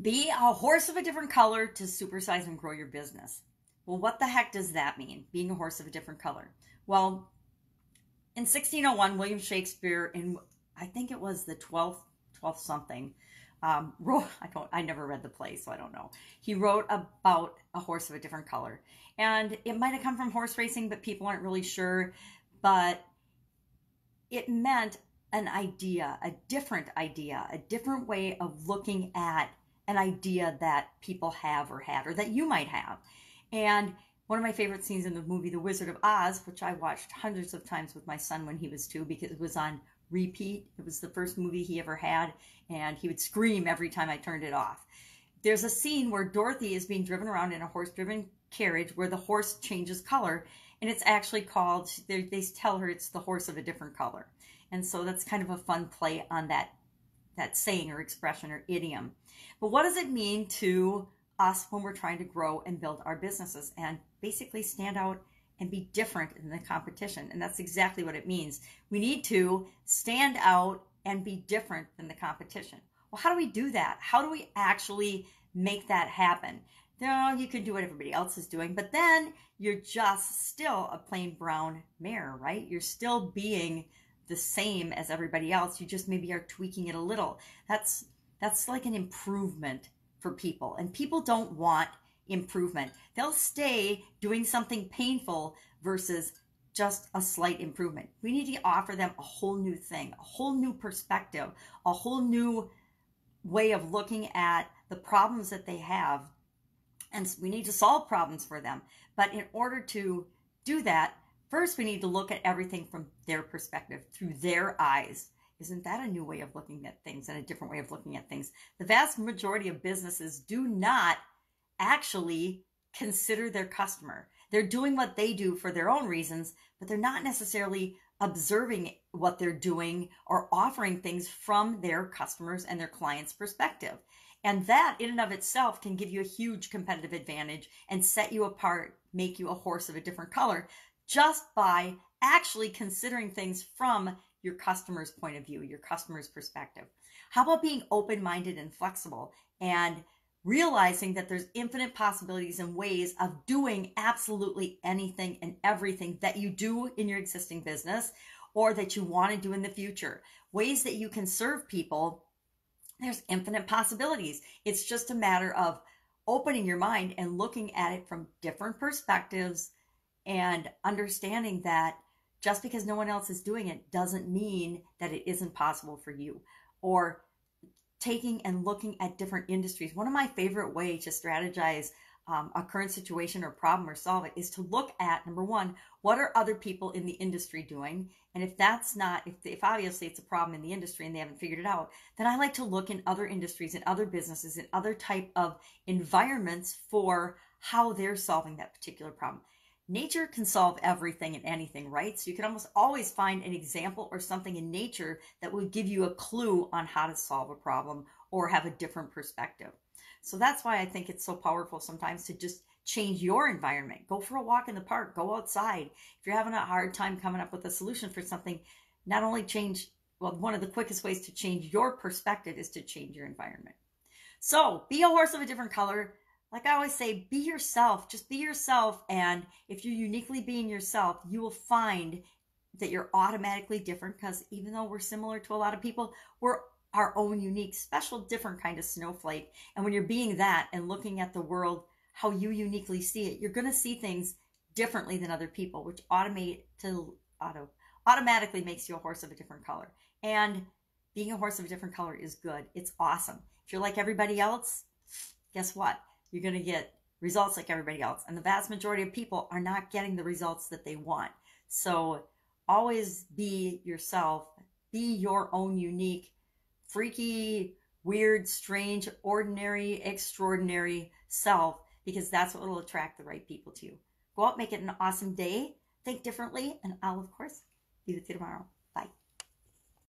be a horse of a different color to supersize and grow your business. Well, what the heck does that mean? Being a horse of a different color. Well, in 1601, William Shakespeare, in I think it was the 12th, 12th something, um, wrote. I don't. I never read the play, so I don't know. He wrote about a horse of a different color, and it might have come from horse racing, but people aren't really sure. But it meant an idea, a different idea, a different way of looking at an idea that people have or had, or that you might have. And one of my favorite scenes in the movie The Wizard of Oz, which I watched hundreds of times with my son when he was two because it was on repeat. It was the first movie he ever had, and he would scream every time I turned it off. There's a scene where Dorothy is being driven around in a horse driven carriage where the horse changes color, and it's actually called, they tell her it's the horse of a different color. And so that's kind of a fun play on that that saying or expression or idiom. But what does it mean to us when we're trying to grow and build our businesses and basically stand out and be different in the competition? And that's exactly what it means. We need to stand out and be different than the competition. Well, how do we do that? How do we actually make that happen? No, you can do what everybody else is doing, but then you're just still a plain brown mare, right? You're still being the same as everybody else. You just maybe are tweaking it a little. That's that's like an improvement for people. And people don't want improvement. They'll stay doing something painful versus just a slight improvement. We need to offer them a whole new thing, a whole new perspective, a whole new way of looking at the problems that they have. And we need to solve problems for them. But in order to do that, First, we need to look at everything from their perspective, through their eyes. Isn't that a new way of looking at things and a different way of looking at things? The vast majority of businesses do not actually consider their customer. They're doing what they do for their own reasons, but they're not necessarily observing what they're doing or offering things from their customers and their clients' perspective. And that, in and of itself, can give you a huge competitive advantage and set you apart, make you a horse of a different color just by actually considering things from your customer's point of view, your customer's perspective. How about being open minded and flexible and realizing that there's infinite possibilities and ways of doing absolutely anything and everything that you do in your existing business or that you want to do in the future? Ways that you can serve people. There's infinite possibilities. It's just a matter of opening your mind and looking at it from different perspectives and understanding that just because no one else is doing it doesn't mean that it isn't possible for you. Or taking and looking at different industries. One of my favorite ways to strategize um, a current situation or problem or solve it is to look at number one what are other people in the industry doing? And if that's not if, if obviously it's a problem in the industry and they haven't figured it out then i like to look in other industries and other businesses and other type of environments for how they're solving that particular problem nature can solve everything and anything, right? So you can almost always find an example or something in nature that will give you a clue on how to solve a problem or have a different perspective. So that's why I think it's so powerful sometimes to just change your environment. Go for a walk in the park, go outside. If you're having a hard time coming up with a solution for something, not only change, well, one of the quickest ways to change your perspective is to change your environment. So be a horse of a different color like I always say, be yourself. Just be yourself. And if you're uniquely being yourself, you will find that you're automatically different because even though we're similar to a lot of people, we're our own unique, special, different kind of snowflake. And when you're being that and looking at the world how you uniquely see it, you're going to see things differently than other people, which automate to auto automatically makes you a horse of a different color. And being a horse of a different color is good. It's awesome. If you're like everybody else, guess what? You're going to get results like everybody else. And the vast majority of people are not getting the results that they want. So always be yourself, be your own unique, freaky, weird, strange, ordinary, extraordinary self, because that's what will attract the right people to you. Go out, make it an awesome day, think differently, and I'll, of course, be with you tomorrow.